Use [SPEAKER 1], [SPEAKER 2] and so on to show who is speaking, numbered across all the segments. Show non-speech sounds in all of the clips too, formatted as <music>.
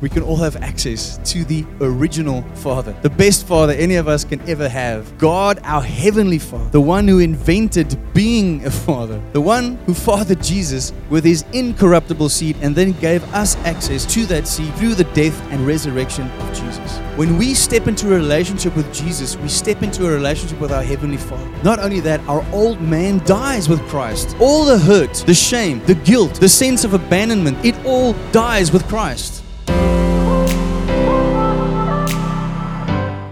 [SPEAKER 1] we can all have access to the original Father, the best Father any of us can ever have. God, our Heavenly Father, the one who invented being a Father, the one who fathered Jesus with his incorruptible seed and then gave us access to that seed through the death and resurrection of Jesus. When we step into a relationship with Jesus, we step into a relationship with our Heavenly Father. Not only that, our old man dies with Christ. All the hurt, the shame, the guilt, the sense of abandonment, it all dies with Christ.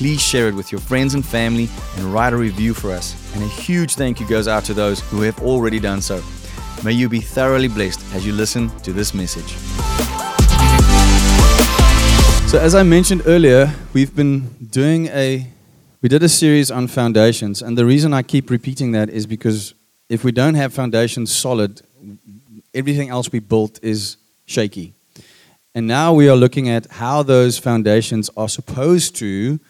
[SPEAKER 1] please share it with your friends and family and write a review for us. And a huge thank you goes out to those who have already done so. May you be thoroughly blessed as you listen to this message. So, as I mentioned earlier, we've been doing a we did a series on foundations, and the reason I keep repeating that is because if we don't have foundations solid, everything else we built is shaky. And now we are looking at how those foundations are supposed to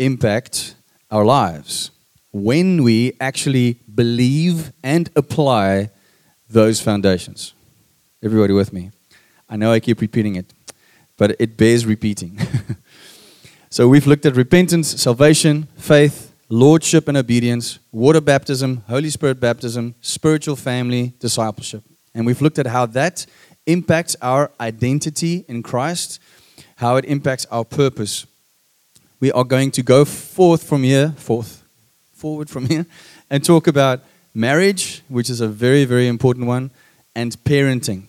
[SPEAKER 1] impact our lives when we actually believe and apply those foundations. Everybody with me? I know I keep repeating it, but it bears repeating. <laughs> so we've looked at repentance, salvation, faith, lordship and obedience, water baptism, Holy Spirit baptism, spiritual family, discipleship. And we've looked at how that impacts our identity in Christ, how it impacts our purpose we are going to go forth from here, forth, forward from here, and talk about marriage, which is a very, very important one, and parenting.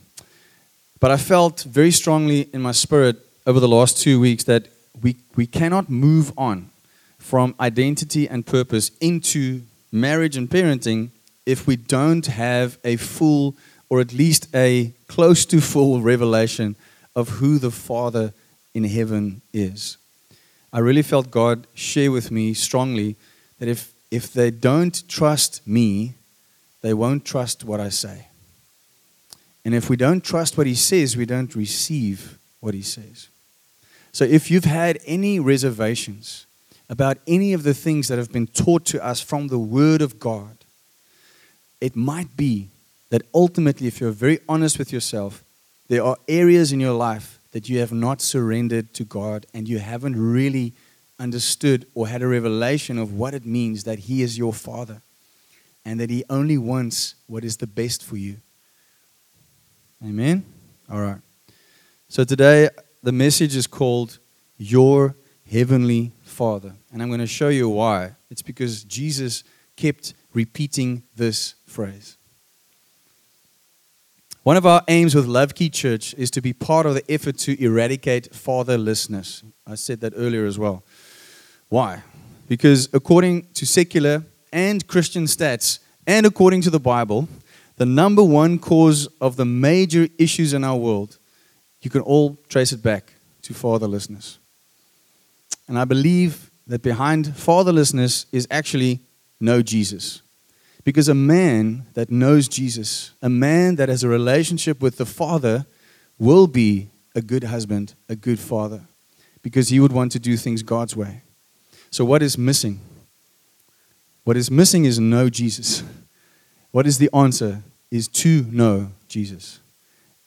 [SPEAKER 1] But I felt very strongly in my spirit over the last two weeks that we, we cannot move on from identity and purpose into marriage and parenting if we don't have a full or at least a close to full revelation of who the Father in heaven is. I really felt God share with me strongly that if, if they don't trust me, they won't trust what I say. And if we don't trust what He says, we don't receive what He says. So if you've had any reservations about any of the things that have been taught to us from the Word of God, it might be that ultimately, if you're very honest with yourself, there are areas in your life that you have not surrendered to God and you haven't really understood or had a revelation of what it means that He is your Father and that He only wants what is the best for you. Amen? All right. So today, the message is called Your Heavenly Father. And I'm going to show you why. It's because Jesus kept repeating this phrase. One of our aims with Love Key Church is to be part of the effort to eradicate fatherlessness. I said that earlier as well. Why? Because according to secular and Christian stats, and according to the Bible, the number one cause of the major issues in our world, you can all trace it back to fatherlessness. And I believe that behind fatherlessness is actually no Jesus. Because a man that knows Jesus, a man that has a relationship with the Father, will be a good husband, a good father, because he would want to do things God's way. So, what is missing? What is missing is know Jesus. What is the answer? Is to know Jesus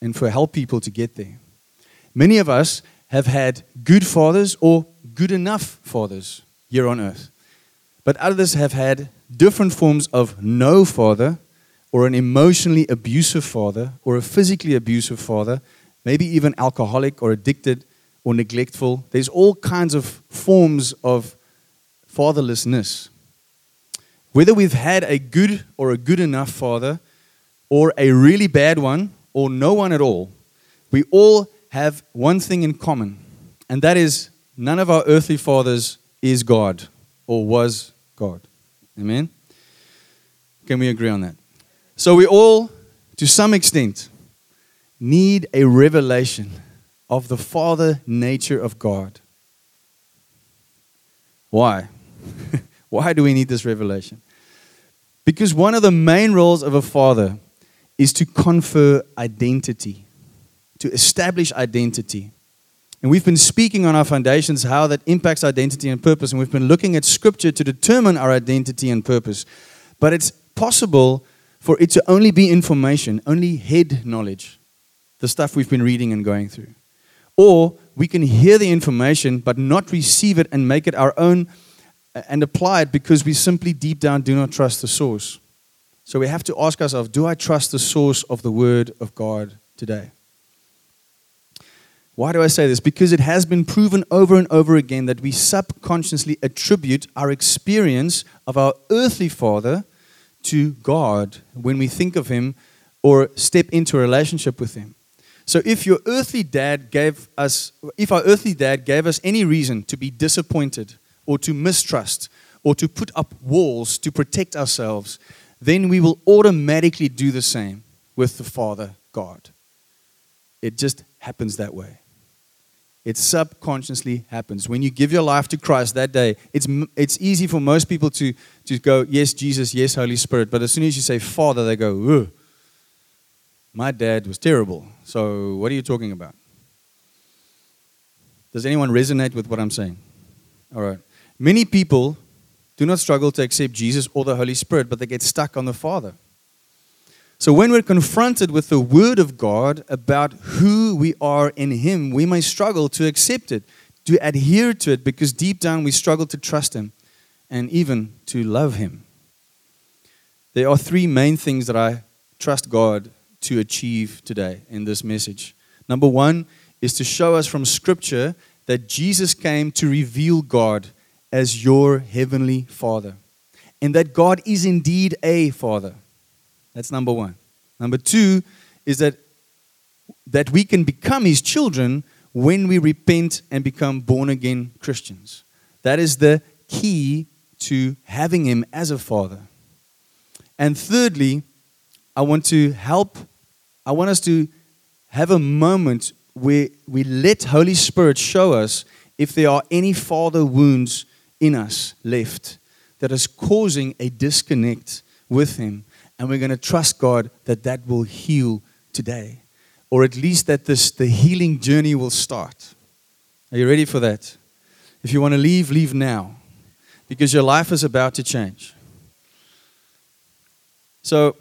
[SPEAKER 1] and for help people to get there. Many of us have had good fathers or good enough fathers here on earth, but others have had different forms of no father, or an emotionally abusive father, or a physically abusive father, maybe even alcoholic or addicted or neglectful. There's all kinds of forms of fatherlessness. Whether we've had a good or a good enough father, or a really bad one, or no one at all, we all have one thing in common, and that is none of our earthly fathers is God or was God. Amen? Can we agree on that? So we all, to some extent, need a revelation of the Father nature of God. Why? <laughs> Why do we need this revelation? Because one of the main roles of a father is to confer identity, to establish identity. And we've been speaking on our foundations how that impacts identity and purpose. And we've been looking at scripture to determine our identity and purpose. But it's possible for it to only be information, only head knowledge, the stuff we've been reading and going through. Or we can hear the information but not receive it and make it our own uh, and apply it because we simply deep down do not trust the source. So we have to ask ourselves do I trust the source of the Word of God today? Why do I say this? Because it has been proven over and over again that we subconsciously attribute our experience of our earthly father to God when we think of Him or step into a relationship with Him. So if your earthly dad gave us, if our earthly dad gave us any reason to be disappointed or to mistrust or to put up walls to protect ourselves, then we will automatically do the same with the Father God. It just happens that way. It subconsciously happens. When you give your life to Christ that day, it's, it's easy for most people to, to go, Yes, Jesus, yes, Holy Spirit. But as soon as you say Father, they go, Ugh, My dad was terrible. So what are you talking about? Does anyone resonate with what I'm saying? All right. Many people do not struggle to accept Jesus or the Holy Spirit, but they get stuck on the Father. So when we're confronted with the Word of God about who we are in Him, we may struggle to accept it, to adhere to it, because deep down we struggle to trust Him and even to love Him. There are three main things that I trust God to achieve today in this message. Number one is to show us from Scripture that Jesus came to reveal God as your heavenly Father, and that God is indeed a Father. That's number one. Number two is that, that we can become His children when we repent and become born again Christians. That is the key to having Him as a Father. And thirdly, I want to help, I want us to have a moment where we let Holy Spirit show us if there are any father wounds in us left that is causing a disconnect with Him. And we're going to trust God that that will heal today, or at least that this, the healing journey will start. Are you ready for that? If you want to leave, leave now, because your life is about to change. So,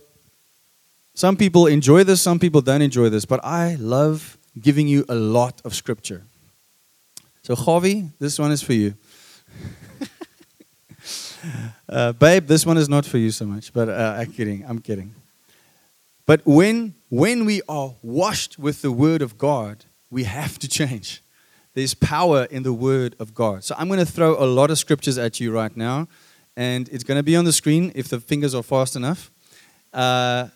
[SPEAKER 1] some people enjoy this, some people don't enjoy this, but I love giving you a lot of scripture. So, Javi, this one is for you. <laughs> Uh, babe, this one is not for you so much, but uh, I'm kidding. I'm kidding. But when, when we are washed with the Word of God, we have to change. There's power in the Word of God. So I'm going to throw a lot of scriptures at you right now, and it's going to be on the screen if the fingers are fast enough. Uh,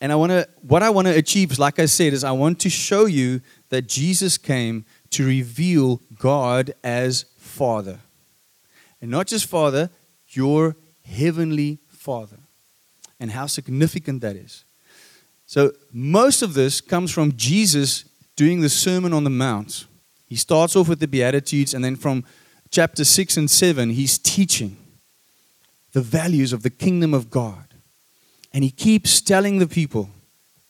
[SPEAKER 1] and I want to, what I want to achieve, like I said, is I want to show you that Jesus came to reveal God as Father. And not just Father, your heavenly Father, and how significant that is. So, most of this comes from Jesus doing the Sermon on the Mount. He starts off with the Beatitudes, and then from chapter 6 and 7, he's teaching the values of the kingdom of God. And he keeps telling the people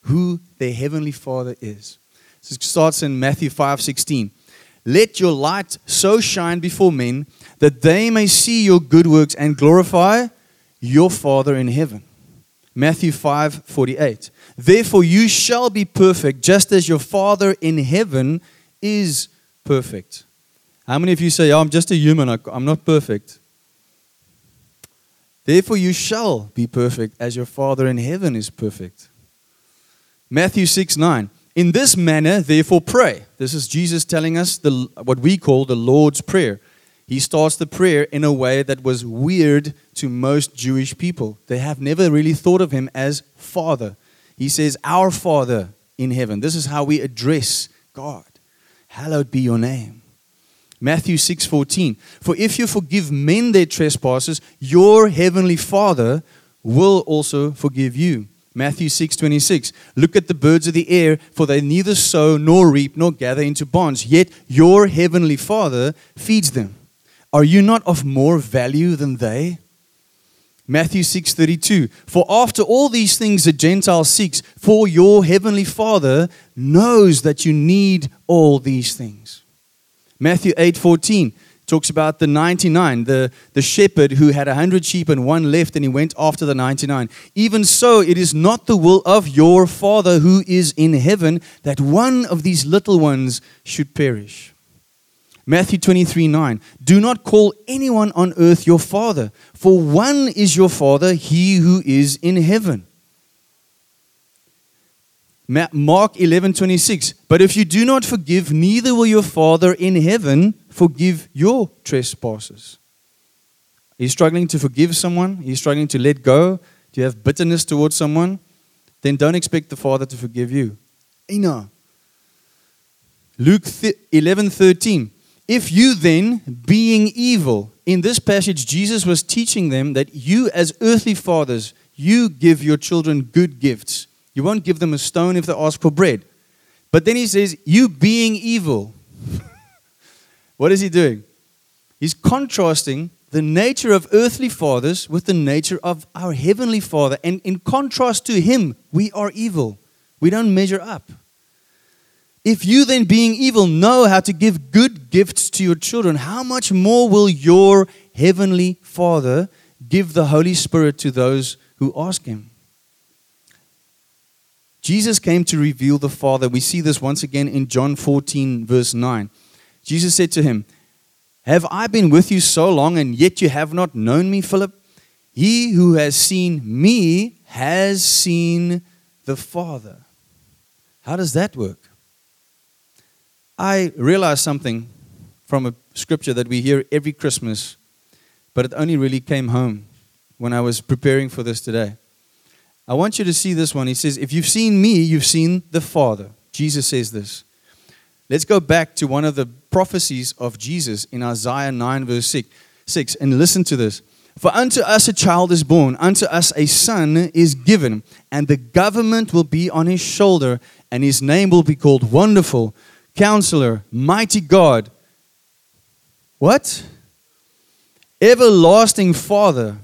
[SPEAKER 1] who their heavenly Father is. So it starts in Matthew 5 16. Let your light so shine before men that they may see your good works and glorify your Father in heaven. Matthew 5 48. Therefore, you shall be perfect, just as your Father in heaven is perfect. How many of you say, oh, I'm just a human, I'm not perfect? Therefore, you shall be perfect, as your Father in heaven is perfect. Matthew 6 9. In this manner, therefore, pray. This is Jesus telling us the, what we call the Lord's Prayer. He starts the prayer in a way that was weird to most Jewish people. They have never really thought of him as Father. He says, Our Father in heaven. This is how we address God. Hallowed be your name. Matthew 6:14 For if you forgive men their trespasses your heavenly Father will also forgive you Matthew 6:26 Look at the birds of the air for they neither sow nor reap nor gather into barns yet your heavenly Father feeds them. Are you not of more value than they? Matthew 6:32 For after all these things the Gentile seeks for your heavenly Father knows that you need all these things. Matthew 8:14 talks about the 99, the, the shepherd who had a 100 sheep and one left and he went after the 99. Even so, it is not the will of your Father who is in heaven that one of these little ones should perish. Matthew 23 9. Do not call anyone on earth your father, for one is your father, he who is in heaven. Mark 11 26. But if you do not forgive, neither will your father in heaven forgive your trespasses. Are you struggling to forgive someone? Are you struggling to let go? Do you have bitterness towards someone? Then don't expect the Father to forgive you. Ina. Luke 11 13. If you then, being evil, in this passage, Jesus was teaching them that you, as earthly fathers, you give your children good gifts. You won't give them a stone if they ask for bread. But then he says, You being evil. <laughs> What is he doing? He's contrasting the nature of earthly fathers with the nature of our heavenly Father. And in contrast to him, we are evil. We don't measure up. If you then, being evil, know how to give good gifts to your children, how much more will your heavenly Father give the Holy Spirit to those who ask him? Jesus came to reveal the Father. We see this once again in John 14, verse 9. Jesus said to him, Have I been with you so long, and yet you have not known me, Philip? He who has seen me has seen the Father. How does that work? I realized something from a scripture that we hear every Christmas, but it only really came home when I was preparing for this today. I want you to see this one. He says, If you've seen me, you've seen the Father. Jesus says this. Let's go back to one of the prophecies of Jesus in Isaiah 9, verse 6, 6 and listen to this. For unto us a child is born, unto us a son is given, and the government will be on his shoulder, and his name will be called Wonderful, Counselor, Mighty God. What? Everlasting Father,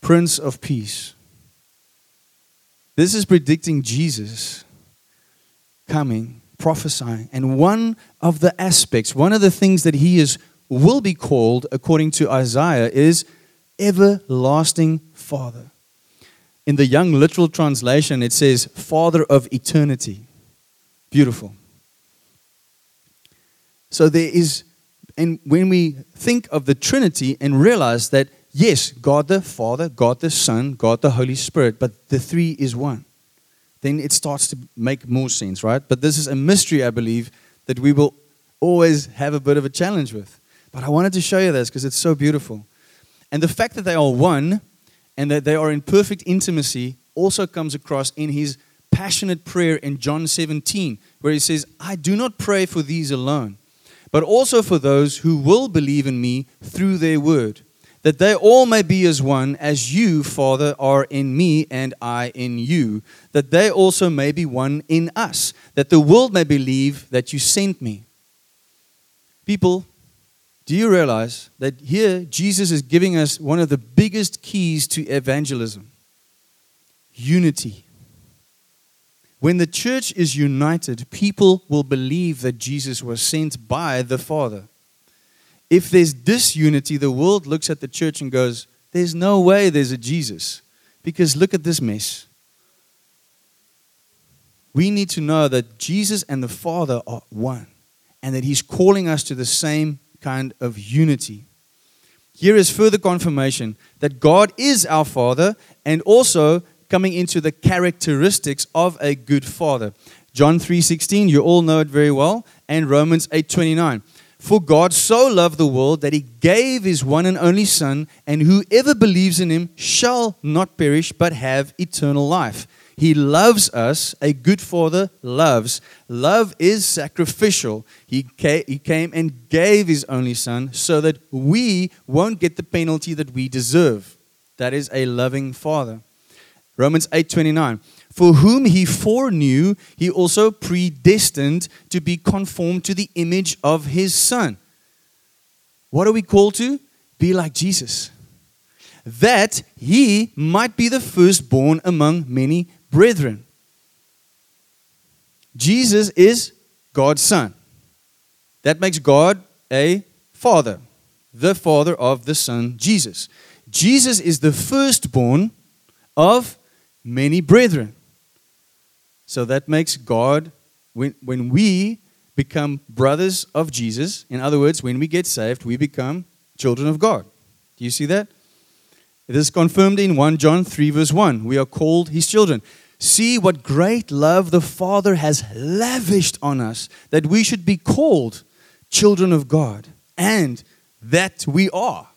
[SPEAKER 1] Prince of Peace. This is predicting Jesus coming prophesying. And one of the aspects, one of the things that he is will be called according to Isaiah is everlasting father. In the young literal translation it says father of eternity. Beautiful. So there is and when we think of the Trinity and realize that yes, God the Father, God the Son, God the Holy Spirit, but the three is one then it starts to make more sense, right? But this is a mystery, I believe, that we will always have a bit of a challenge with. But I wanted to show you this because it's so beautiful. And the fact that they are one and that they are in perfect intimacy also comes across in his passionate prayer in John 17, where he says, I do not pray for these alone, but also for those who will believe in me through their word that they all may be as one, as you, Father, are in me and I in you, that they also may be one in us, that the world may believe that you sent me. People, do you realize that here Jesus is giving us one of the biggest keys to evangelism? Unity. When the church is united, people will believe that Jesus was sent by the Father if there's disunity, the world looks at the church and goes, There's no way there's a Jesus. Because look at this mess. We need to know that Jesus and the Father are one and that He's calling us to the same kind of unity. Here is further confirmation that God is our Father and also coming into the characteristics of a good Father. John 3:16, you all know it very well, and Romans 8:29. For God so loved the world that he gave his one and only Son, and whoever believes in him shall not perish but have eternal life. He loves us, a good father loves. Love is sacrificial. He he came and gave his only Son so that we won't get the penalty that we deserve. That is a loving father. Romans 8 29. For whom he foreknew, he also predestined to be conformed to the image of his Son. What are we called to? Be like Jesus. That he might be the firstborn among many brethren. Jesus is God's Son. That makes God a Father, the Father of the Son, Jesus. Jesus is the firstborn of many brethren. So that makes God, when, when we become brothers of Jesus, in other words, when we get saved, we become children of God. Do you see that? It is confirmed in 1 John 3, verse 1. We are called his children. See what great love the Father has lavished on us, that we should be called children of God, and that we are.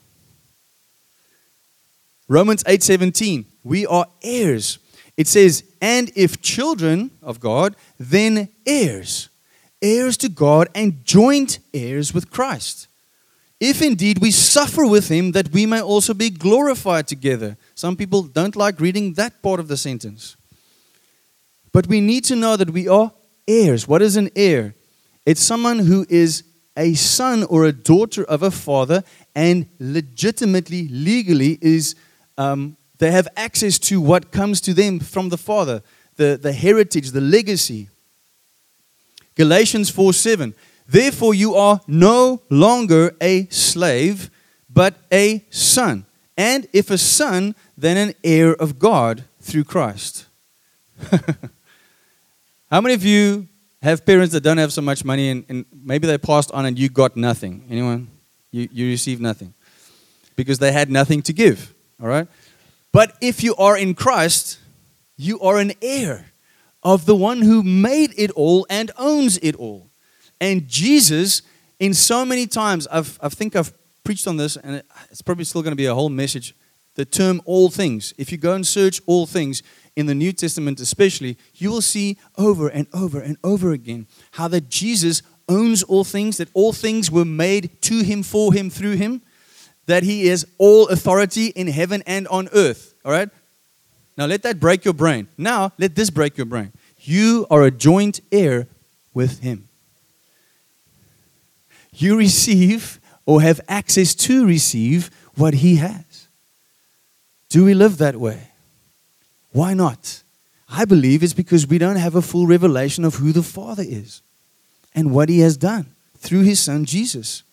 [SPEAKER 1] Romans 8:17, we are heirs. It says, "And if children of God, then heirs, heirs to God and joint heirs with Christ." If indeed we suffer with him, that we may also be glorified together. Some people don't like reading that part of the sentence. But we need to know that we are heirs. What is an heir? It's someone who is a son or a daughter of a father and legitimately, legally, is um, they have access to what comes to them from the father, the, the heritage, the legacy. Galatians 4 7. Therefore, you are no longer a slave, but a son. And if a son, then an heir of God through Christ. <laughs> How many of you have parents that don't have so much money and, and, maybe they passed on and you got nothing? Anyone? You, you received nothing because they had nothing to give. All right? But if you are in Christ, you are an heir of the one who made it all and owns it all. And Jesus, in so many times, I've, I think I've preached on this, and it's probably still going to be a whole message. The term all things. If you go and search all things in the New Testament, especially, you will see over and over and over again how that Jesus owns all things, that all things were made to him, for him, through him, that he is all authority in heaven and on earth. All right? Now let that break your brain. Now let this break your brain. You are a joint heir with him you receive or have access to receive what He has. Do we live that way? Why not? I believe it's because we don't have a full revelation of who the Father is and what He has done through His Son Jesus.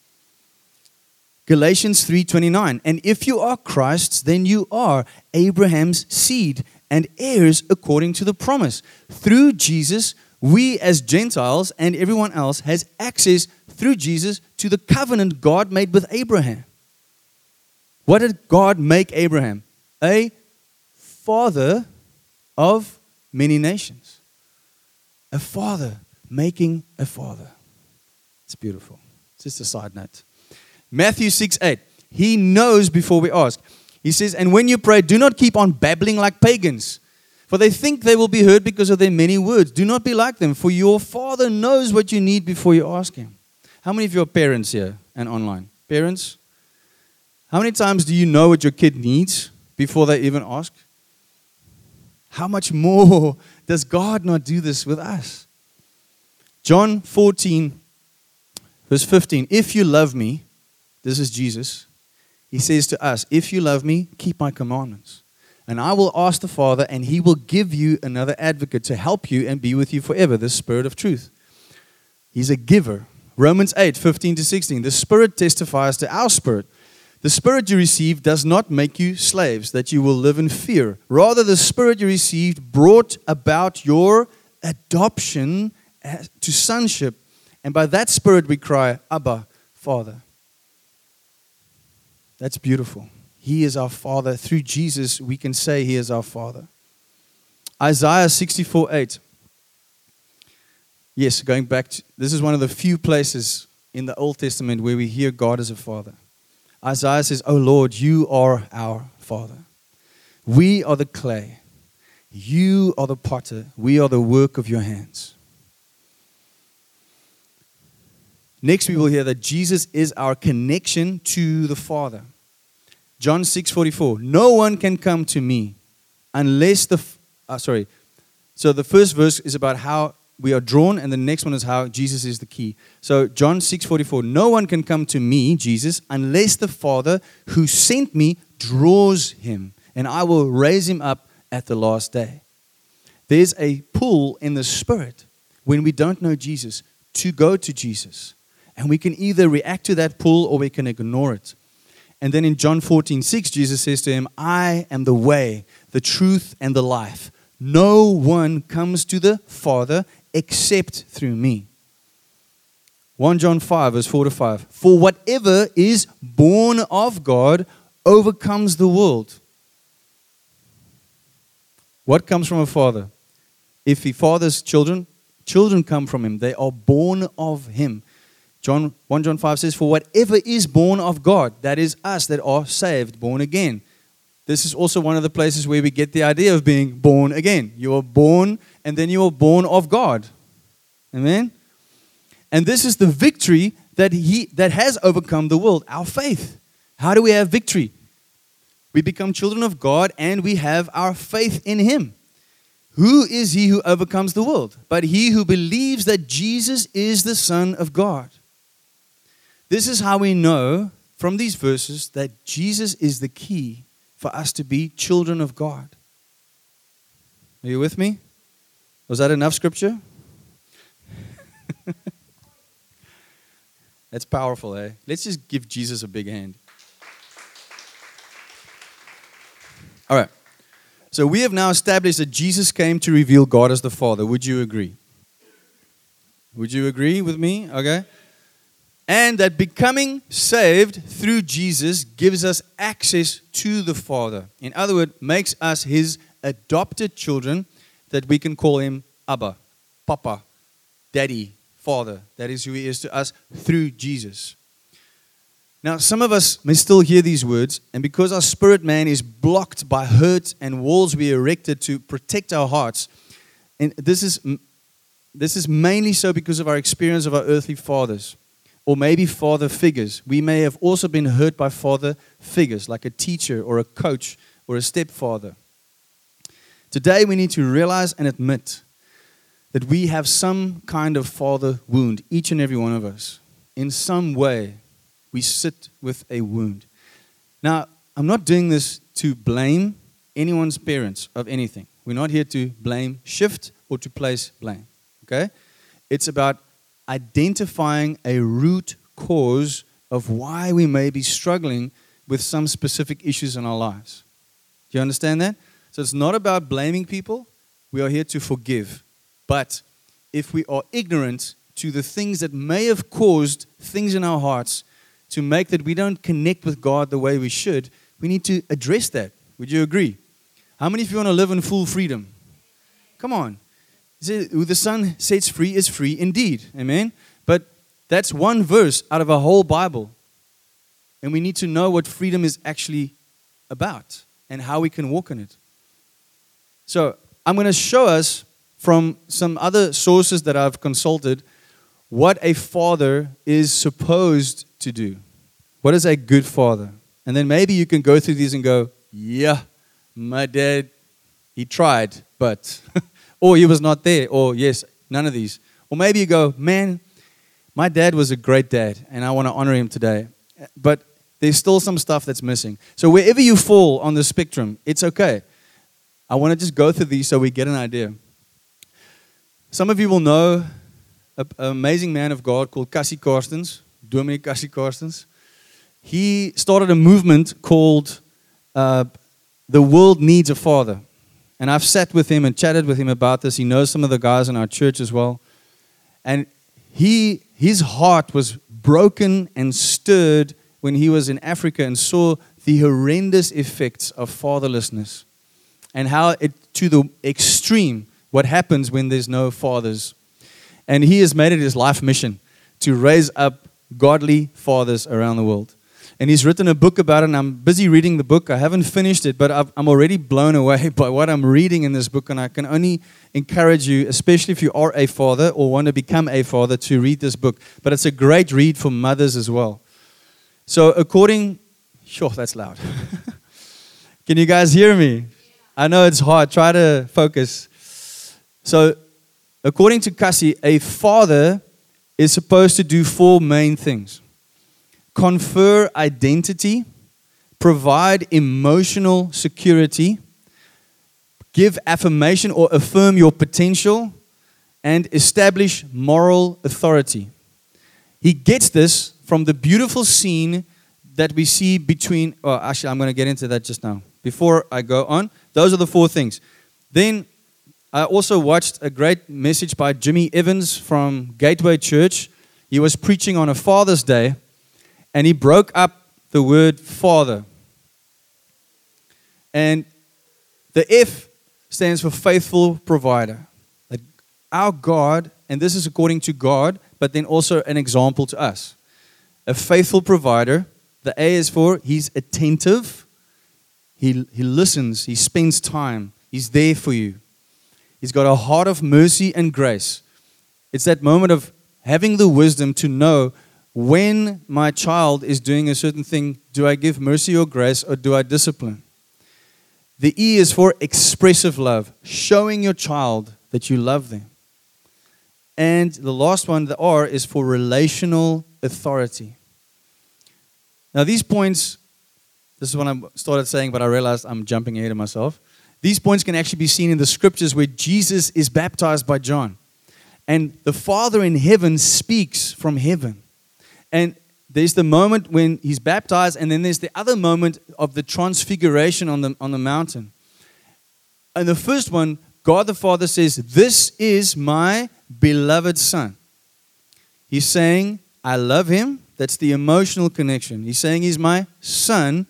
[SPEAKER 1] Galatians 3:29 And if you are Christ's then you are Abraham's seed and heirs according to the promise. Through Jesus we as Gentiles and everyone else has access through Jesus to the covenant God made with Abraham. What did God make Abraham? A father of many nations. A father making a father. It's beautiful. Just a side note. Matthew 6 8. He knows before we ask. He says, And when you pray, do not keep on babbling like pagans, for they think they will be heard because of their many words. Do not be like them, for your Father knows what you need before you ask Him. How many of you are parents here and online? Parents? How many times do you know what your kid needs before they even ask? How much more <laughs> does God not do this with us? John 14, verse 15. If you love me, this is Jesus, he says to us, If you love me, keep my commandments. And I will ask the Father, and he will give you another advocate to help you and be with you forever, the Spirit of truth. He's a giver. Romans 8, 15 to 16. The Spirit testifies to our spirit. The Spirit you received does not make you slaves, that you will live in fear. Rather, the Spirit you received brought about your adoption to sonship. And by that Spirit we cry, Abba, Father. That's beautiful. He is our Father. Through Jesus, we can say He is our Father. Isaiah 64 8. Yes, going back, to, this is one of the few places in the Old Testament where we hear God as a father. Isaiah says, Oh Lord, you are our father. We are the clay. You are the potter. We are the work of your hands. Next, we will hear that Jesus is our connection to the Father. John 6:44. No one can come to me unless the uh, sorry. So the first verse is about how we are drawn, and the next one is how Jesus is the key. So John 6:44, no one can come to me, Jesus, unless the Father who sent me draws him, and I will raise him up at the last day. There's a pull in the spirit when we don't know Jesus to go to Jesus. And we can either react to that pull or we can ignore it. And then in John 14, 6, Jesus says to him, I am the way, the truth, and the life. No one comes to the Father except through me. 1 John 5, verse 4 to 5. For whatever is born of God overcomes the world. What comes from a father? If he fathers children, children come from him. They are born of him. John 1 John 5 says, For whatever is born of God, that is us that are saved, born again. This is also one of the places where we get the idea of being born again. You are born and then you are born of God. Amen? And this is the victory that he that has overcome the world, our faith. How do we have victory? We become children of God and we have our faith in him. Who is he who overcomes the world? But he who believes that Jesus is the Son of God. This is how we know from these verses that Jesus is the key for us to be children of God. Are you with me? Was that enough scripture? <laughs> That's powerful, eh? Let's just give Jesus a big hand. All right. So we have now established that Jesus came to reveal God as the Father. Would you agree? Would you agree with me? Okay. And that becoming saved through Jesus gives us access to the Father. In other words, makes us his adopted children that we can call him Abba, Papa, Daddy, Father. That is who he is to us through Jesus. Now, some of us may still hear these words, and because our spirit man is blocked by hurt and walls we erected to protect our hearts, and this is, this is mainly so because of our experience of our earthly fathers or maybe father figures. We may have also been hurt by father figures, like a teacher or a coach or a stepfather. Today, we need to realize and admit that we have some kind of father wound, each and every one of us. In some way, we sit with a wound. Now, I'm not doing this to blame anyone's parents of anything. We're not here to blame, shift, or to place blame. Okay? It's about identifying a root cause of why we may be struggling with some specific issues in our lives. Do you understand that? So it's not about blaming people. We are here to forgive. But if we are ignorant to the things that may have caused things in our hearts to make that we don't connect with God the way we should, we need to address that. Would you agree? How many of you want to live in full freedom? Come on. Who the Son sets free is free indeed. Amen. But that's one verse out of a whole Bible. And we need to know what freedom is actually about and how we can walk in it. So I'm going to show us from some other sources that I've consulted what a father is supposed to do. What is a good father? And then maybe you can go through these and go, yeah, my dad, he tried, but <laughs> or he was not there, or yes, none of these. Or maybe you go, man, my dad was a great dad, and I want to honor him today. But there's still some stuff that's missing. So wherever you fall on the spectrum, it's okay. I want to just go through these so we get an idea. Some of you will know an amazing man of God called Cassie Carstens, Dominic Cassie Carstens. He started a movement called uh, The World Needs a Father. And I've sat with him and chatted with him about this. He knows some of the guys in our church as well. And he, his heart was broken and stirred when he was in Africa and saw the horrendous effects of fatherlessness and how it, to the extreme, what happens when there's no fathers. And he has made it his life mission to raise up godly fathers around the world and he's written a book about it. And I'm busy reading the book. I haven't finished it, but i am already blown away <laughs> by what I'm reading in this book. And I can only encourage you, especially if you are a father or want to become a father, to read this book. But it's a great read for mothers as well. So, according, sure, that's loud. <laughs> can you guys hear me? I know it's hard. Try to focus. So, according to Cassie, a father is supposed to do four main things confer identity, provide emotional security, give affirmation or affirm your potential, and establish moral authority. He gets this from the beautiful scene that we see between. Oh, actually, I'm going to get into that just now. Before I go on, those are the four things. Then I also watched a great message by Jimmy Evans from Gateway Church. He was preaching on a Father's Day, and he broke up the word father. And the F stands for faithful provider. That our God, and this is according to God, but then also an example to us. A faithful provider. The A is for he's attentive, he, he listens, he spends time, he's there for you. He's got a heart of mercy and grace. It's that moment of having the wisdom to know when my child is doing a certain thing, do I give mercy or grace or do I discipline? The E is for expressive love, showing your child that you love them. And the last one, the R, is for relational authority. Now, these points, this is what I started saying, but I realized I'm jumping ahead of myself. These points can actually be seen in the scriptures where Jesus is baptized by John. And the Father in heaven speaks from heaven. And there's the moment when he's baptized, and then there's the other moment of the transfiguration on the, on the mountain. And the first one, God the Father says, This is my beloved Son. He's saying, I love him. That's the emotional connection. He's saying he's my son.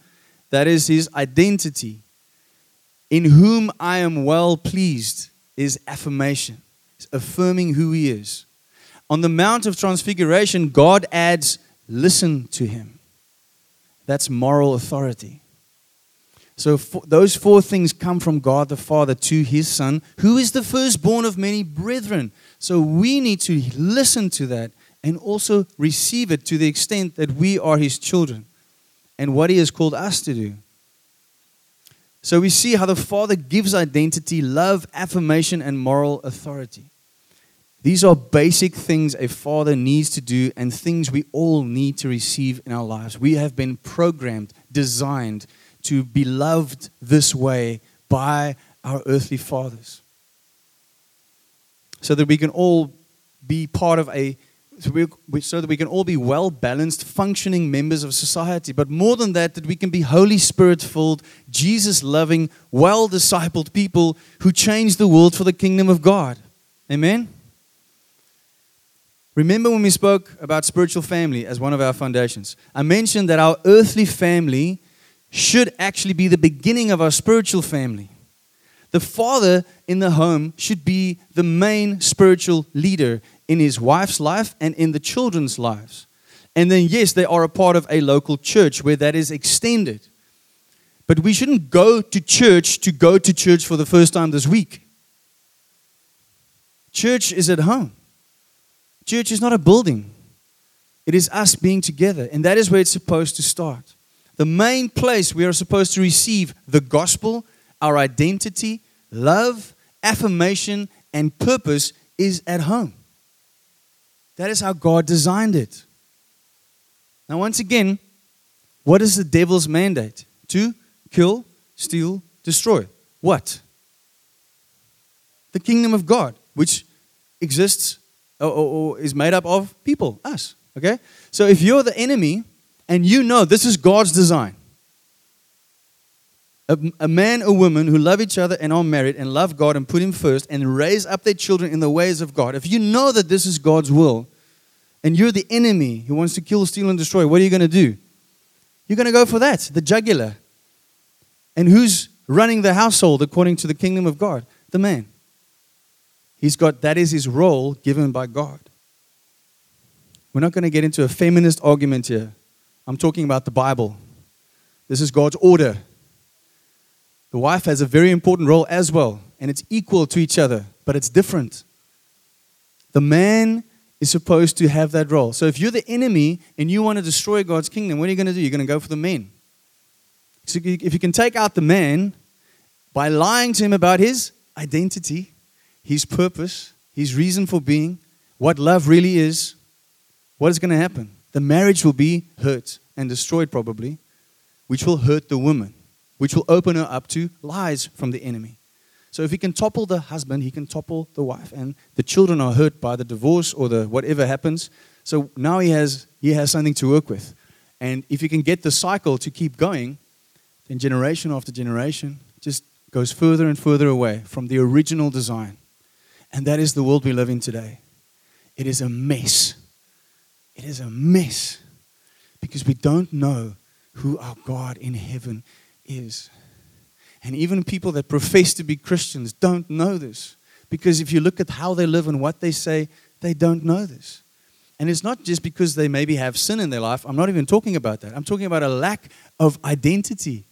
[SPEAKER 1] That is his identity. In whom I am well pleased is affirmation. It's affirming who he is. On the Mount of Transfiguration, God adds listen to him. That's moral authority. So, those four things come from God the Father to his Son, who is the firstborn of many brethren. So, we need to listen to that and also receive it to the extent that we are his children and what he has called us to do. So, we see how the Father gives identity, love, affirmation, and moral authority. These are basic things a father needs to do and things we all need to receive in our lives. We have been programmed, designed to be loved this way by our earthly fathers. So that we can all be part of a so, that we can all be well balanced, functioning members of society. But more than that, that we can be Holy Spirit filled, Jesus loving, well discipled people who change the world for the kingdom of God. Amen? Remember when we spoke about spiritual family as one of our foundations? I mentioned that our earthly family should actually be the beginning of our spiritual family. The father in the home should be the main spiritual leader in his wife's life and in the children's lives. And then, yes, they are a part of a local church where that is extended. But we shouldn't go to church to go to church for the first time this week. Church is at home. Church is not a building, it is us being together. And that is where it's supposed to start. The main place we are supposed to receive the gospel, our identity, love, affirmation, and purpose is at home. That is how God designed it. Now, once again, what is the devil's mandate? To kill, steal, destroy. What? The kingdom of God, which exists or, or, is made up of people, us. Okay? So if you're the enemy and you know this is God's design, a, a, man or woman who love each other and are married and love God and put Him first and raise up their children in the ways of God, if you know that this is God's will and you're the enemy who wants to kill, steal, and destroy, what are you going to do? You're going to go for that, the jugular. And who's running the household according to the kingdom of God? The man. He's got that is his role given by God. We're not going to get into a feminist argument here. I'm talking about the Bible. This is God's order. The wife has a very important role as well, and it's equal to each other, but it's different. The man is supposed to have that role. So if you're the enemy and you want to destroy God's kingdom, what are you going to do? You're going to go for the men. So if you can take out the man by lying to him about his identity, his purpose, his reason for being, what love really is, what is going to happen? The marriage will be hurt and destroyed, probably, which will hurt the woman, which will open her up to lies from the enemy. So if he can topple the husband, he can topple the wife, and the children are hurt by the divorce or the whatever happens. So now he has he has something to work with, and if you can get the cycle to keep going, then generation after generation just goes further and further away from the original design, and that is the world we live in today. It is a mess. It is a mess because we don't know who our God in heaven is. And even people that profess to be Christians don't know this. Because if you look at how they live and what they say, they don't know this. And it's not just because they maybe have sin in their life. I'm not even talking about that. I'm talking about a lack of identity,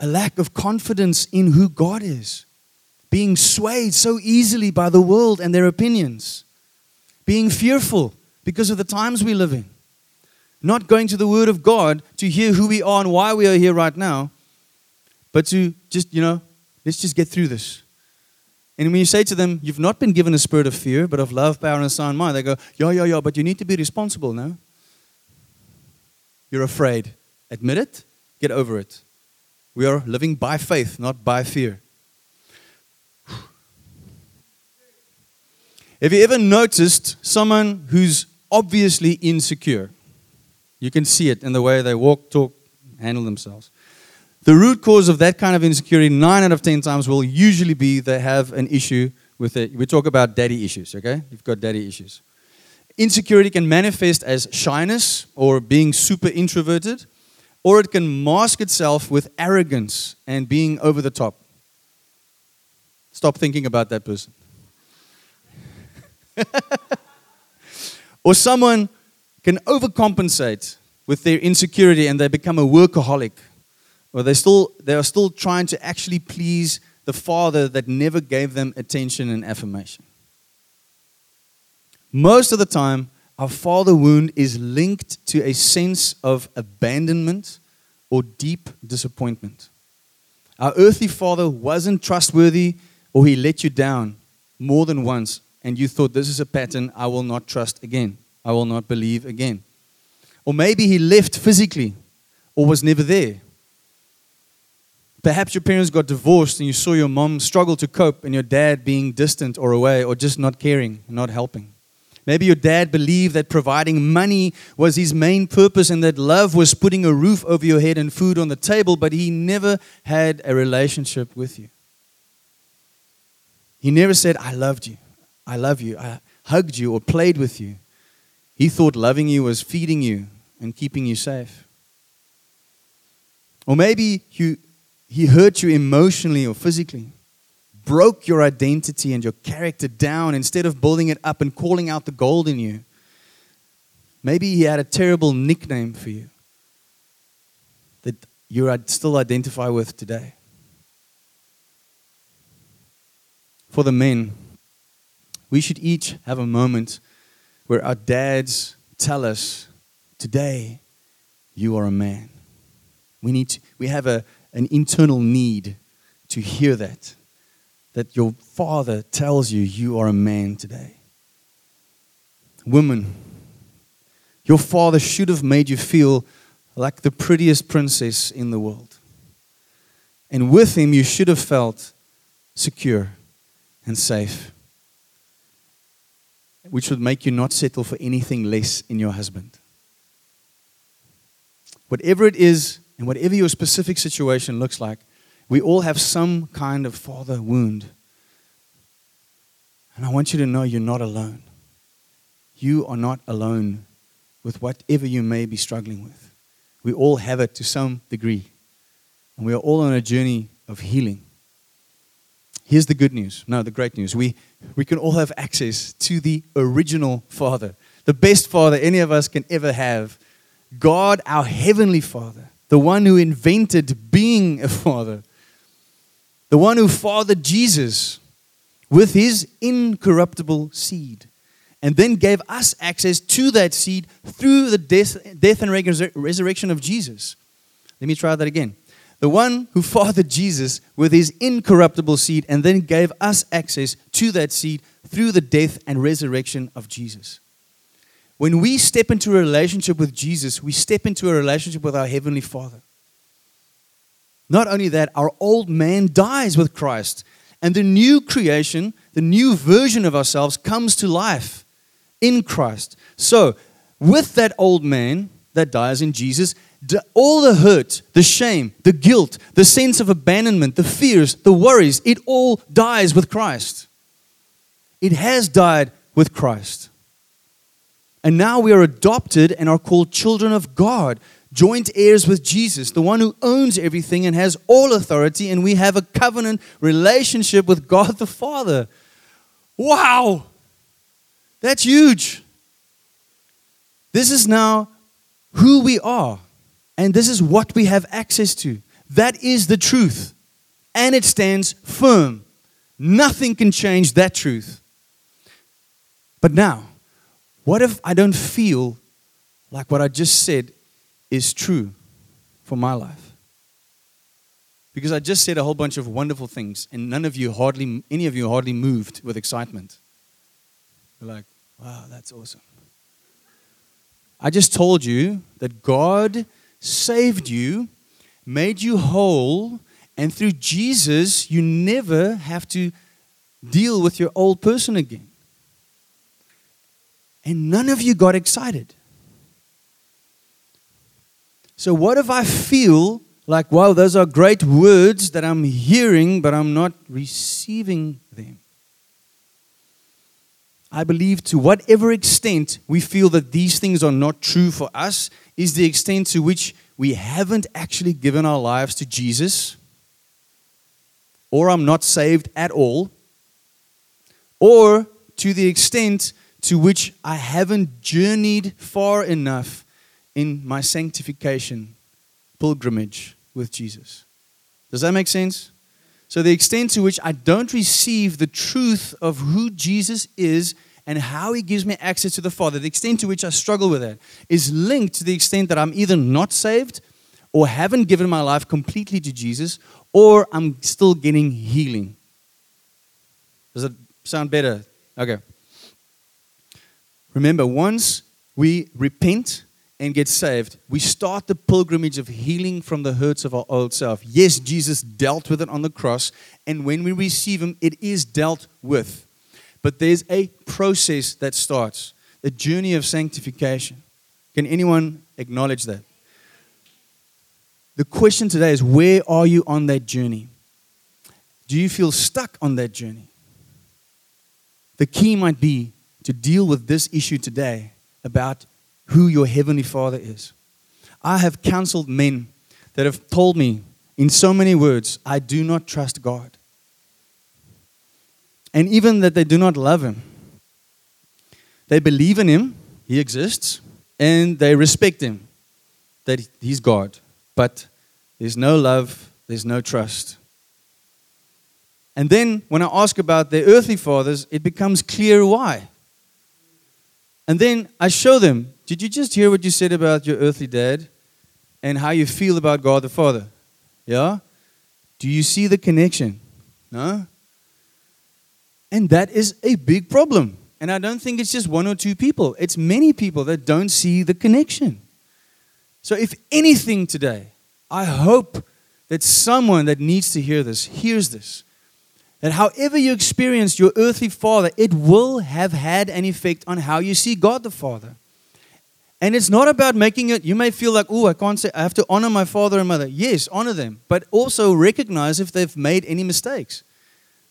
[SPEAKER 1] a lack of confidence in who God is, being swayed so easily by the world and their opinions, being fearful because of the times we live in, not going to the Word of God to hear who we are and why we are here right now, but to just, you know, let's just get through this. And when you say to them, you've not been given a spirit of fear, but of love, power, and a sound mind, they go, yeah, yeah, yeah, but you need to be responsible now. You're afraid. Admit it, get over it. We are living by faith, not by fear. Have you ever noticed someone who's obviously insecure? You can see it in the way they walk, talk, handle themselves. The root cause of that kind of insecurity, nine out of ten times, will usually be they have an issue with it. We talk about daddy issues, okay? You've got daddy issues. Insecurity can manifest as shyness or being super introverted, or it can mask itself with arrogance and being over the top. Stop thinking about that person. <laughs> or someone can overcompensate with their insecurity and they become a workaholic or they still they are still trying to actually please the father that never gave them attention and affirmation. Most of the time, our father wound is linked to a sense of abandonment or deep disappointment. Our earthly father wasn't trustworthy or he let you down more than once, and you thought, This is a pattern I will not trust again. I will not believe again. Or maybe he left physically or was never there. Perhaps your parents got divorced and you saw your mom struggle to cope and your dad being distant or away or just not caring, not helping. Maybe your dad believed that providing money was his main purpose and that love was putting a roof over your head and food on the table, but he never had a relationship with you. He never said, I loved you, I love you, I hugged you, or played with you. He thought loving you was feeding you and keeping you safe. Or maybe you he hurt you emotionally or physically, broke your identity and your character down instead of building it up and calling out the gold in you. Maybe he had a terrible nickname for you that you still identify with today. For the men, we should each have a moment where our dads tell us, Today, you are a man. We, need to, we have a, an internal need to hear that. That your father tells you you are a man today. Woman, your father should have made you feel like the prettiest princess in the world. And with him, you should have felt secure and safe, which would make you not settle for anything less in your husband. Whatever it is and whatever your specific situation looks like, we all have some kind of father wound. And I want you to know you're not alone. You are not alone with whatever you may be struggling with. We all have it to some degree. And we are all on a journey of healing. Here's the good news. No, the great news. We, we can all have access to the original Father, the best Father any of us can ever have. God, our Heavenly Father the one who invented being a father, the one who fathered Jesus with his incorruptible seed, and then gave us access to that seed through the death, death and resurrection of Jesus. Let me try that again. The one who fathered Jesus with his incorruptible seed and then gave us access to that seed through the death and resurrection of Jesus. When we step into a relationship with Jesus, we step into a relationship with our Heavenly Father. Not only that, our old man dies with Christ, and the new creation, the new version of ourselves, comes to life in Christ. So, with that old man that dies in Jesus, all the hurt, the shame, the guilt, the sense of abandonment, the fears, the worries, it all dies with Christ. It has died with Christ. And now we are adopted and are called children of God, joint heirs with Jesus, the one who owns everything and has all authority, and we have a covenant relationship with God the Father. Wow! That's huge. This is now who we are. And this is what we have access to. That is the truth. And it stands firm. Nothing can change that truth. But now, what if I don't feel like what I just said is true for my life? Because I just said a whole bunch of wonderful things, and none of you hardly, any of you hardly moved with excitement. You're like, wow, that's awesome. I just told you that God saved you, made you whole, and through Jesus, you never have to deal with your old person again. And none of you got excited. So, what if I feel like, wow, those are great words that I'm hearing, but I'm not receiving? I believe to whatever extent we feel that these things are not true for us is the extent to which we haven't actually given our lives to Jesus, or I'm not saved at all, or to the extent to which I haven't journeyed far enough in my sanctification pilgrimage with Jesus. Does that make sense? So, the extent to which I don't receive the truth of who Jesus is and how he gives me access to the Father, the extent to which I struggle with that, is linked to the extent that I'm either not saved or haven't given my life completely to Jesus or I'm still getting healing. Does that sound better? Okay. Remember, once we repent and get saved, we start the pilgrimage of healing from the hurts of our old self. Yes, Jesus dealt with it on the cross, and when we receive Him, it is dealt with. But there's a process that starts a journey of sanctification. Can anyone acknowledge that? The question today is where are you on that journey? Do you feel stuck on that journey? The key might be to deal with this issue today about who your Heavenly Father is. I have counseled men that have told me in so many words, I do not trust God. And even that they do not love Him. They believe in Him, He exists, and they respect Him, that He's God. But there's no love, there's no trust. And then when I ask about their earthly fathers, it becomes clear why. And then I show them, did you just hear what you said about your earthly dad and how you feel about God the Father? Yeah? Do you see the connection? No? And that is a big problem. And I don't think it's just one or two people, it's many people that don't see the connection. So, if anything today, I hope that someone that needs to hear this hears this that however you experienced your earthly father, it will have had an effect on how you see God the Father. And it's not about making it, you may feel like, oh, I can't say, I have to honor my father and mother. Yes, honor them, but also recognize if they've made any mistakes.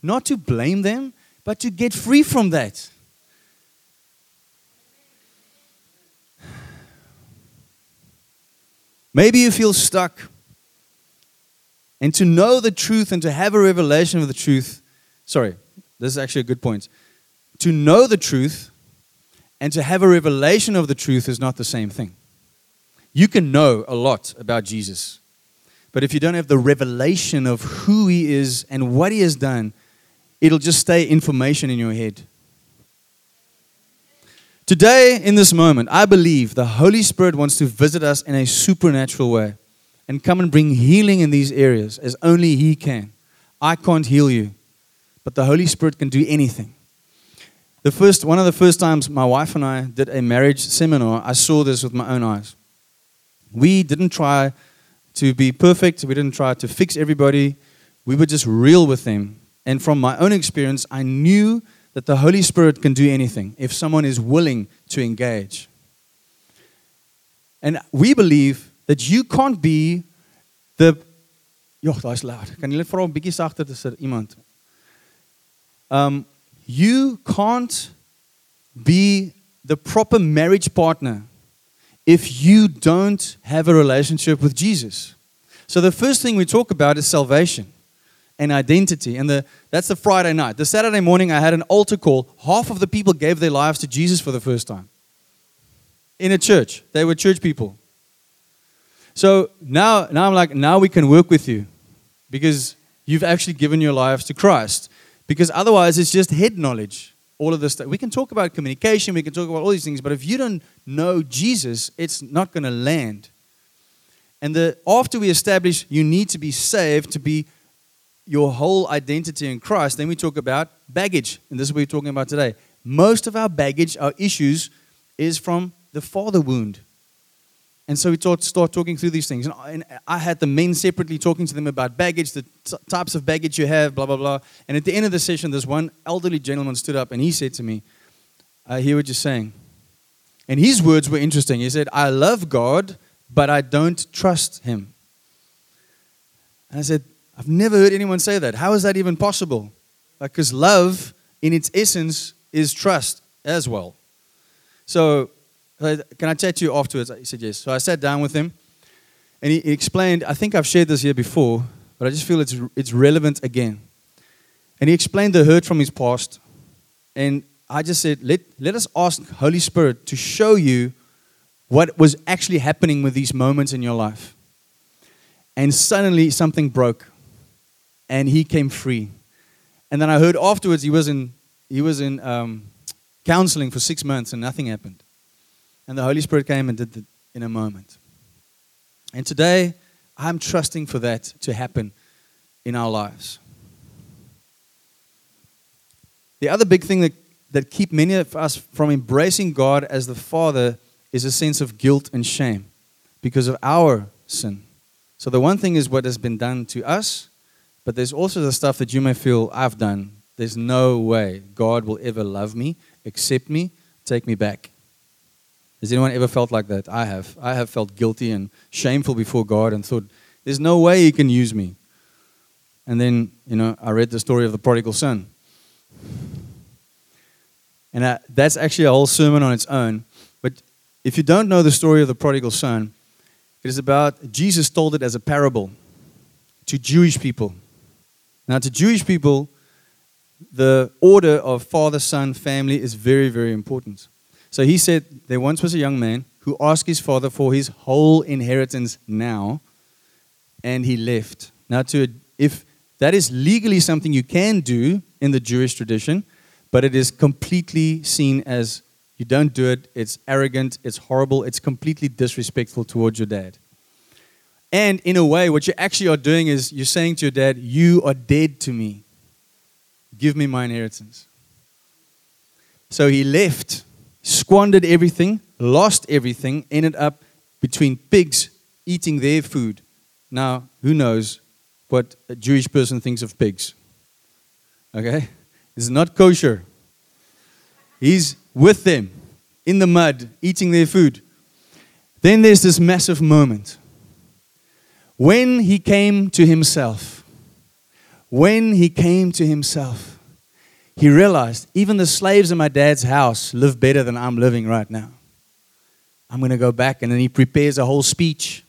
[SPEAKER 1] Not to blame them, but to get free from that. Maybe you feel stuck. And to know the truth and to have a revelation of the truth Sorry, this is actually a good point. To know the truth and to have a revelation of the truth is not the same thing. You can know a lot about Jesus, but if you don't have the revelation of who he is and what he has done, it'll just stay information in your head. Today, in this moment, I believe the Holy Spirit wants to visit us in a supernatural way. and come and bring healing in these areas as only He can. I can't heal you, but the Holy Spirit can do anything. The first, one of the first times my wife and I did a marriage seminar, I saw this with my own eyes. We didn't try to be perfect, we didn't try to fix everybody. We were just real with them. And from my own experience, I knew that the Holy Spirit can do anything if someone is willing to engage. And we believe that you can't be the Joh, daai's loud. Kan julle vra 'n bietjie sagter te sit iemand? Um you can't be the proper marriage partner if you don't have a relationship with Jesus. So the first thing we talk about is salvation and identity. And the, that's the Friday night. The Saturday morning, I had an altar call. Half of the people gave their lives to Jesus for the first time in a church. They were church people. So now, now I'm like, now we can work with you because you've actually given your lives to Christ. Because otherwise, it's just head knowledge. All of this stuff. We can talk about communication, we can talk about all these things, but if you don't know Jesus, it's not going to land. And the, after we establish you need to be saved to be your whole identity in Christ, then we talk about baggage. And this is what we're talking about today. Most of our baggage, our issues, is from the father wound. And so we start, start talking through these things. And I, and I had the men separately talking to them about baggage, the t- types of baggage you have, blah, blah, blah. And at the end of the session, this one elderly gentleman stood up and he said to me, I hear what you're saying. And his words were interesting. He said, I love God, but I don't trust him. And I said, I've never heard anyone say that. How is that even possible? Because like, love, in its essence, is trust as well. So can I chat to you afterwards? He said, Yes. So I sat down with him and he explained, I think I've shared this here before, but I just feel it's, it's relevant again. And he explained the hurt from his past. And I just said, let, let us ask Holy Spirit to show you what was actually happening with these moments in your life. And suddenly something broke and he came free. And then I heard afterwards he was in, he was in um, counseling for six months and nothing happened. And the Holy Spirit came and did it in a moment. And today, I'm trusting for that to happen in our lives. The other big thing that, that keep many of us from embracing God as the Father is a sense of guilt and shame because of our sin. So the one thing is what has been done to us, but there's also the stuff that you may feel I've done. There's no way God will ever love me, accept me, take me back. Has anyone ever felt like that? I have. I have felt guilty and shameful before God and thought, there's no way He can use me. And then, you know, I read the story of the prodigal son. And I, that's actually a whole sermon on its own. But if you don't know the story of the prodigal son, it is about Jesus told it as a parable to Jewish people. Now, to Jewish people, the order of father, son, family is very, very important. So he said, There once was a young man who asked his father for his whole inheritance now, and he left. Now, to, if that is legally something you can do in the Jewish tradition, but it is completely seen as you don't do it, it's arrogant, it's horrible, it's completely disrespectful towards your dad. And in a way, what you actually are doing is you're saying to your dad, You are dead to me. Give me my inheritance. So he left squandered everything, lost everything, ended up between pigs eating their food. Now, who knows what a Jewish person thinks of pigs? Okay? It's not kosher. He's with them in the mud, eating their food. Then there's this massive moment. When he came to himself, when he came to himself, he realized even the slaves in my dad's house live better than I'm living right now. I'm going to go back. And then he prepares a whole speech.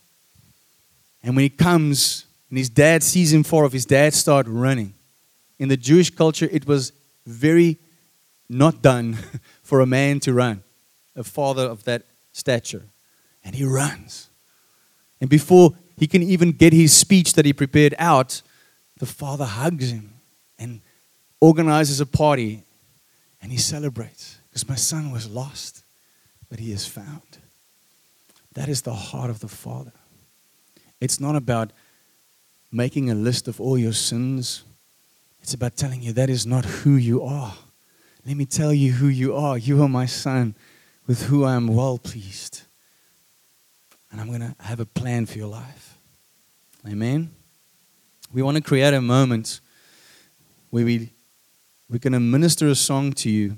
[SPEAKER 1] And when he comes and his dad sees him fall off, his dad starts running. In the Jewish culture, it was very not done <laughs> for a man to run, a father of that stature. And he runs. And before he can even get his speech that he prepared out, the father hugs him organizes a party and he celebrates because my son was lost, but he is found. That is the heart of the Father. It's not about making a list of all your sins. It's about telling you that is not who you are. Let me tell you who you are. You are my son with who I am well pleased. And I'm going to have a plan for your life. Amen. We want to create a moment where we, we're going to minister a song to you.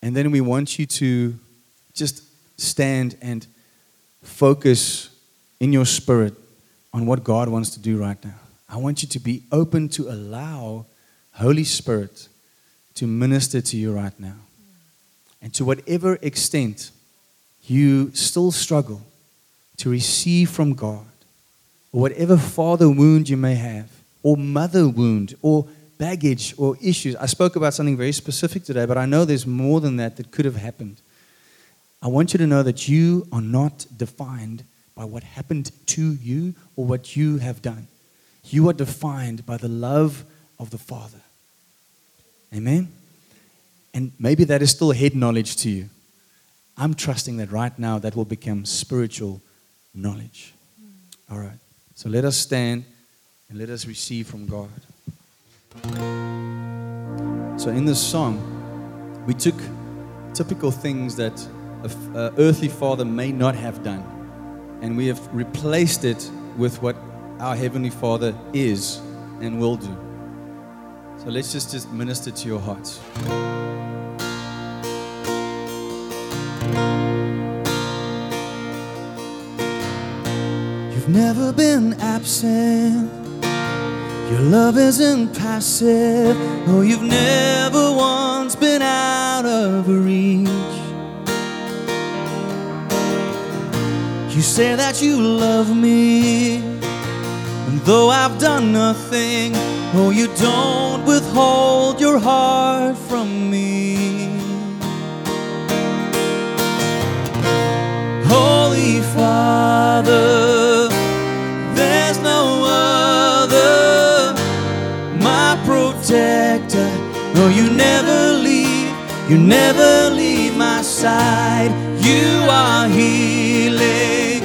[SPEAKER 1] And then we want you to just stand and focus in your spirit on what God wants to do right now. I want you to be open to allow Holy Spirit to minister to you right now. And to whatever extent you still struggle to receive from God, or whatever father wound you may have, or mother wound, or baggage, or issues. I spoke about something very specific today, but I know there's more than that that could have happened. I want you to know that you are not defined by what happened to you or what you have done. You are defined by the love of the Father. Amen? And maybe that is still head knowledge to you. I'm trusting that right now that will become spiritual knowledge. All right. So let us stand and let us receive from God. So in this song, we took typical things that an earthly father may not have done, and we have replaced it with what our heavenly Father is and will do. So let's just, just minister to your hearts.
[SPEAKER 2] You've never been absent. Your love isn't passive. Oh, you've never once been out of reach. You say that you love me, and though I've done nothing, oh, you don't withhold your heart from me. Holy Father, protector. No, you never leave, you never leave my side. You are healing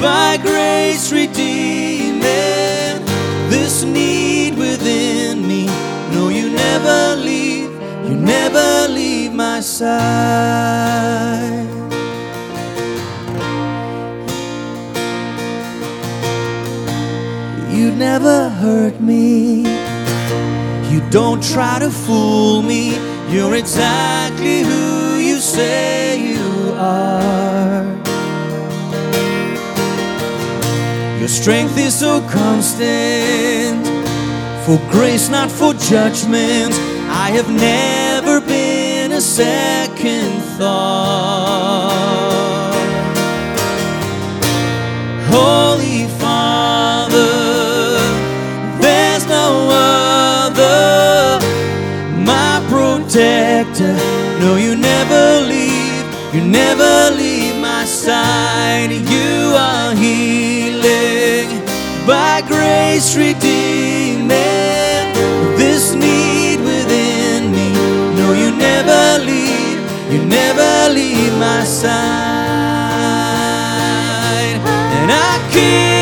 [SPEAKER 2] by grace redeeming this need within me. No, you never leave, you never leave my side. You never hurt me. Don't try to fool me. You're exactly who you say you are. Your strength is so constant, for grace, not for judgment. I have never been a second thought. Holy protector. No, you never leave, you never leave my side. You are healing by grace redeeming this need within me. No, you never leave, you never leave my side. And I kicked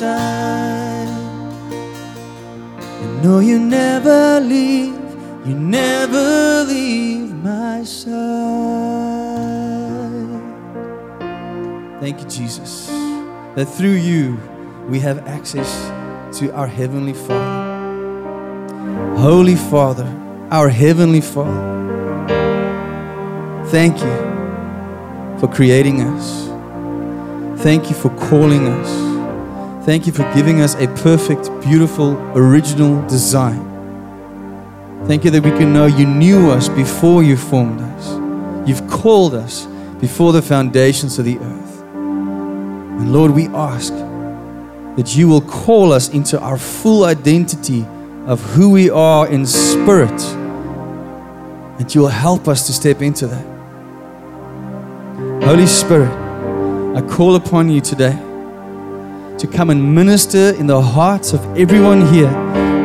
[SPEAKER 2] side. I know you never leave, you never leave my side.
[SPEAKER 1] Thank you, Jesus, that through you we have access to our Heavenly Father. Holy Father, our Heavenly Father, thank you for creating us. Thank you for calling us. Thank you for giving us a perfect, beautiful, original design. Thank you that we can know you knew us before you formed us. You've called us before the foundations of the earth. And Lord, we ask that you will call us into our full identity of who we are in spirit. and you will help us to step into that. Holy Spirit, I call upon you today to come and minister in the hearts of everyone here,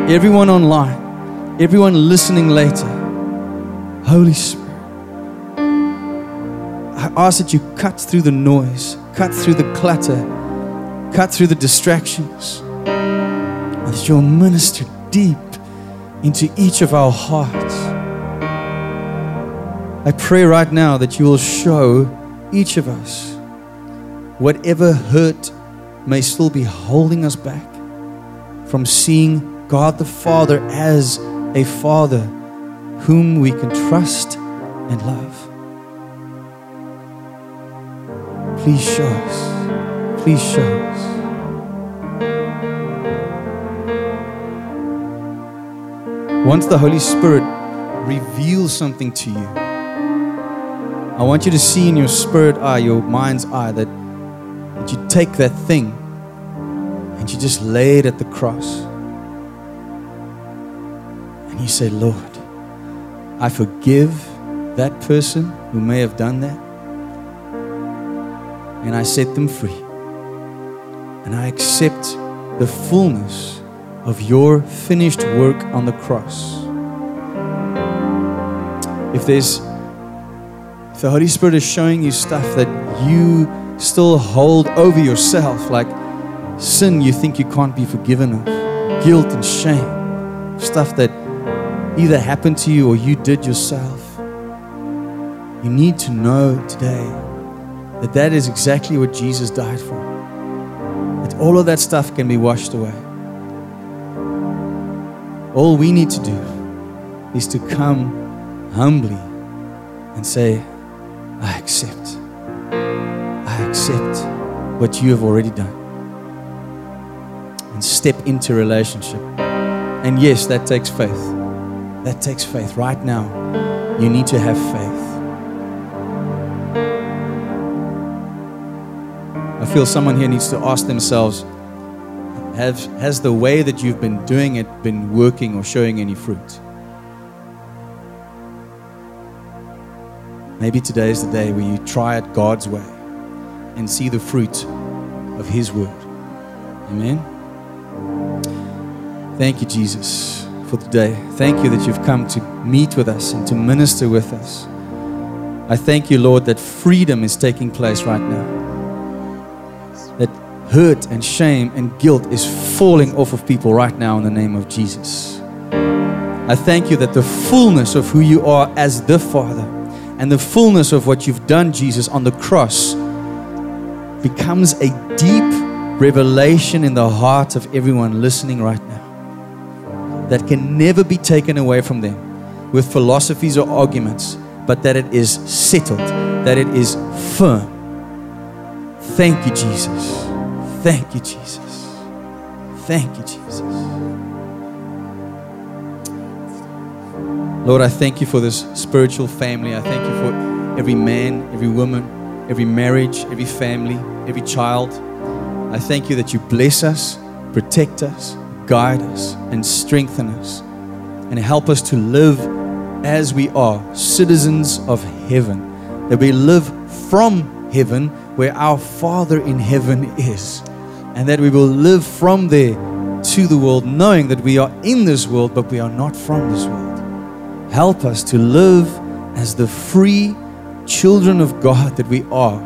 [SPEAKER 1] everyone online, everyone listening later. Holy Spirit, I ask that you cut through the noise, cut through the clutter, cut through the distractions, and that you'll minister deep into each of our hearts. I pray right now that you will show each of us whatever hurt may still be holding us back from seeing God the Father as a Father whom we can trust and love. Please show us. Please show us. Once the Holy Spirit reveals something to you, I want you to see in your spirit eye, your mind's eye, that, you take that thing and you just lay it at the cross. And you say, Lord, I forgive that person who may have done that. And I set them free. And I accept the fullness of your finished work on the cross. If there's if the Holy Spirit is showing you stuff that you still hold over yourself, like sin you think you can't be forgiven of, guilt and shame, stuff that either happened to you or you did yourself, you need to know today that that is exactly what Jesus died for. That all of that stuff can be washed away. All we need to do is to come humbly and say, I accept. Accept what you have already done. And step into relationship. And yes, that takes faith. That takes faith. Right now, you need to have faith. I feel someone here needs to ask themselves have, Has the way that you've been doing it been working or showing any fruit? Maybe today is the day where you try it God's way and see the fruit of His word. Amen. Thank you, Jesus, for today. Thank you that you've come to meet with us and to minister with us. I thank you, Lord, that freedom is taking place right now. That hurt and shame and guilt is falling off of people right now in the name of Jesus. I thank you that the fullness of who you are as the Father and the fullness of what you've done, Jesus, on the cross becomes a deep revelation in the heart of everyone listening right now that can never be taken away from them with philosophies or arguments, but that it is settled, that it is firm. Thank you, Jesus. Thank you, Jesus. Thank you, Jesus. Lord, I thank you for this spiritual family. I thank you for every man, every woman, every marriage, every family, every child. I thank you that you bless us, protect us, guide us, and strengthen us, and help us to live as we are, citizens of heaven, that we live from heaven where our Father in heaven is, and that we will live from there to the world, knowing that we are in this world, but we are not from this world. Help us to live as the free children of God that we are,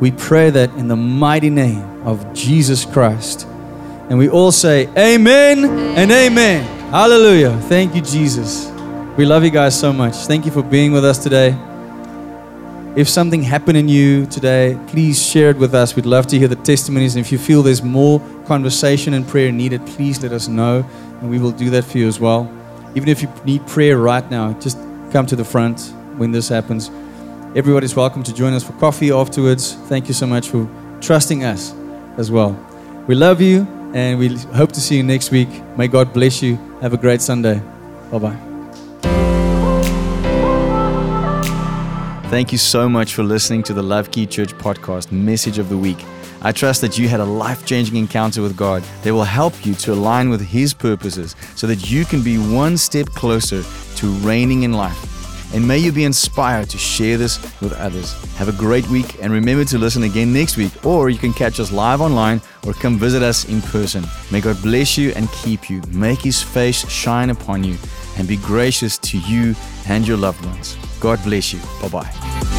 [SPEAKER 1] We pray that in the mighty name of Jesus Christ. And we all say, Amen and Amen. Hallelujah. Thank you, Jesus. We love you guys so much. Thank you for being with us today. If something happened in you today, please share it with us. We'd love to hear the testimonies. And if you feel there's more conversation and prayer needed, please let us know, and we will do that for you as well. Even if you need prayer right now, just come to the front when this happens. Everybody's welcome to join us for coffee afterwards. Thank you so much for trusting us as well. We love you, and we hope to see you next week. May God bless you. Have a great Sunday. Bye bye.
[SPEAKER 3] Thank you so much for listening to the Love Key Church podcast message of the week. I trust that you had a life changing encounter with God that will help you to align with His purposes so that you can be one step closer to reigning in life. And may you be inspired to share this with others. Have a great week and remember to listen again next week, or you can catch us live online or come visit us in person. May God bless you and keep you, make His face shine upon you, and be gracious to you and your loved ones. God bless you. Bye bye.